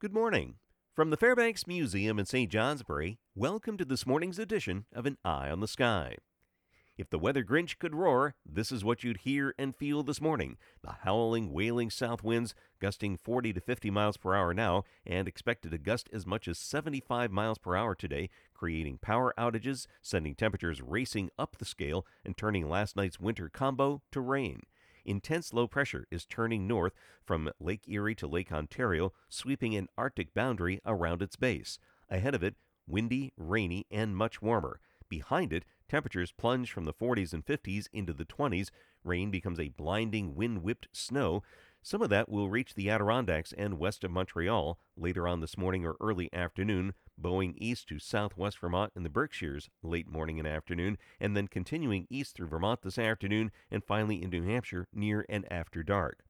Good morning. From the Fairbanks Museum in St. Johnsbury, welcome to this morning's edition of An Eye on the Sky. If the weather Grinch could roar, this is what you'd hear and feel this morning. The howling, wailing south winds gusting 40 to 50 miles per hour now and expected to gust as much as 75 miles per hour today, creating power outages, sending temperatures racing up the scale, and turning last night's winter combo to rain. Intense low pressure is turning north from Lake Erie to Lake Ontario, sweeping an Arctic boundary around its base. Ahead of it, windy, rainy, and much warmer. Behind it, temperatures plunge from the 40s and 50s into the 20s. Rain becomes a blinding, wind whipped snow. Some of that will reach the Adirondacks and west of Montreal later on this morning or early afternoon, bowing east to southwest Vermont and the Berkshires late morning and afternoon, and then continuing east through Vermont this afternoon and finally into New Hampshire near and after dark.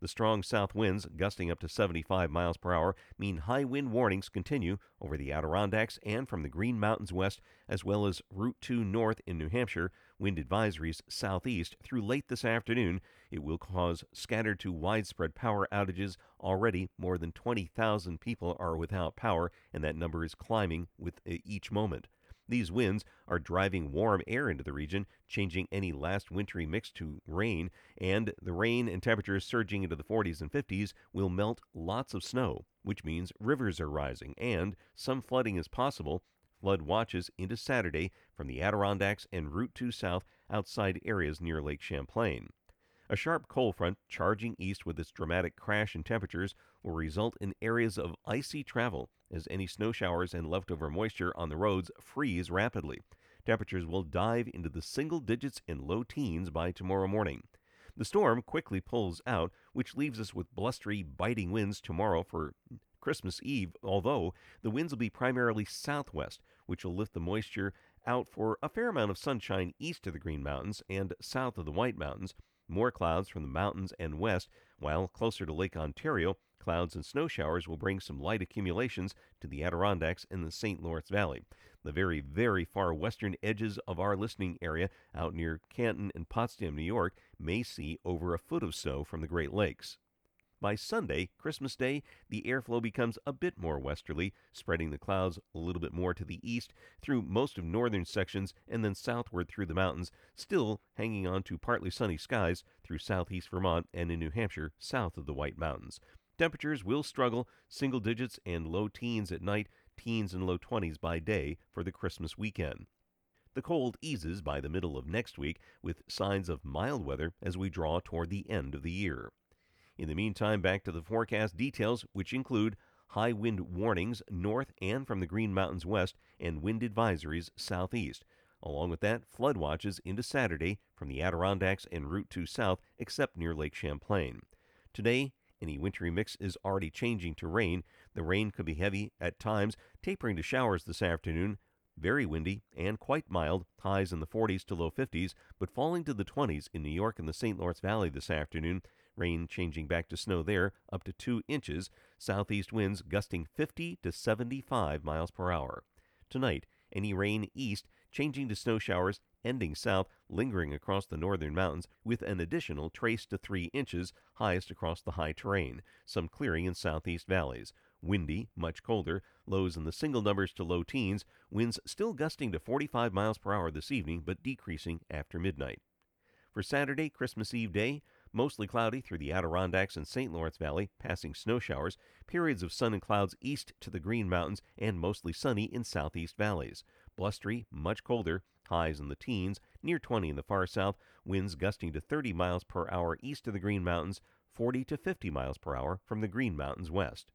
The strong south winds, gusting up to 75 miles per hour, mean high wind warnings continue over the Adirondacks and from the Green Mountains west, as well as Route 2 north in New Hampshire. Wind advisories southeast through late this afternoon. It will cause scattered to widespread power outages. Already, more than 20,000 people are without power, and that number is climbing with uh, each moment. These winds are driving warm air into the region, changing any last wintry mix to rain, and the rain and temperatures surging into the 40s and 50s will melt lots of snow, which means rivers are rising and some flooding is possible. Flood watches into Saturday from the Adirondacks and Route 2 south outside areas near Lake Champlain. A sharp cold front charging east with its dramatic crash in temperatures will result in areas of icy travel as any snow showers and leftover moisture on the roads freeze rapidly. Temperatures will dive into the single digits and low teens by tomorrow morning. The storm quickly pulls out, which leaves us with blustery, biting winds tomorrow for Christmas Eve, although the winds will be primarily southwest, which will lift the moisture out for a fair amount of sunshine east of the Green Mountains and south of the White Mountains. More clouds from the mountains and west, while closer to Lake Ontario, clouds and snow showers will bring some light accumulations to the Adirondacks and the St. Lawrence Valley. The very, very far western edges of our listening area, out near Canton and Potsdam, New York, may see over a foot of snow from the Great Lakes. By Sunday, Christmas Day, the airflow becomes a bit more westerly, spreading the clouds a little bit more to the east through most of northern sections and then southward through the mountains, still hanging on to partly sunny skies through southeast Vermont and in New Hampshire south of the White Mountains. Temperatures will struggle single digits and low teens at night, teens and low 20s by day for the Christmas weekend. The cold eases by the middle of next week with signs of mild weather as we draw toward the end of the year. In the meantime, back to the forecast details, which include high wind warnings north and from the Green Mountains west, and wind advisories southeast. Along with that, flood watches into Saturday from the Adirondacks and Route 2 south, except near Lake Champlain. Today, any wintry mix is already changing to rain. The rain could be heavy at times, tapering to showers this afternoon. Very windy and quite mild, highs in the 40s to low 50s, but falling to the 20s in New York and the St. Lawrence Valley this afternoon. Rain changing back to snow there, up to 2 inches. Southeast winds gusting 50 to 75 miles per hour. Tonight, any rain east changing to snow showers, ending south, lingering across the northern mountains with an additional trace to 3 inches, highest across the high terrain, some clearing in southeast valleys. Windy, much colder, lows in the single numbers to low teens, winds still gusting to 45 miles per hour this evening but decreasing after midnight. For Saturday, Christmas Eve day, mostly cloudy through the Adirondacks and St. Lawrence Valley, passing snow showers, periods of sun and clouds east to the Green Mountains, and mostly sunny in southeast valleys. Blustery, much colder, highs in the teens, near 20 in the far south, winds gusting to 30 miles per hour east of the Green Mountains, 40 to 50 miles per hour from the Green Mountains west.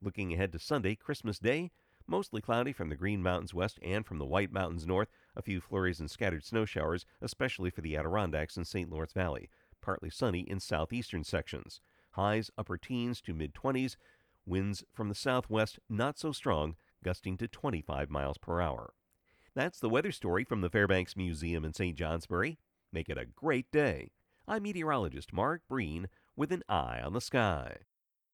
Looking ahead to Sunday, Christmas Day, mostly cloudy from the Green Mountains west and from the White Mountains north, a few flurries and scattered snow showers, especially for the Adirondacks and St. Lawrence Valley. Partly sunny in southeastern sections. Highs upper teens to mid 20s. Winds from the southwest not so strong, gusting to 25 miles per hour. That's the weather story from the Fairbanks Museum in St. Johnsbury. Make it a great day. I'm meteorologist Mark Breen with an eye on the sky.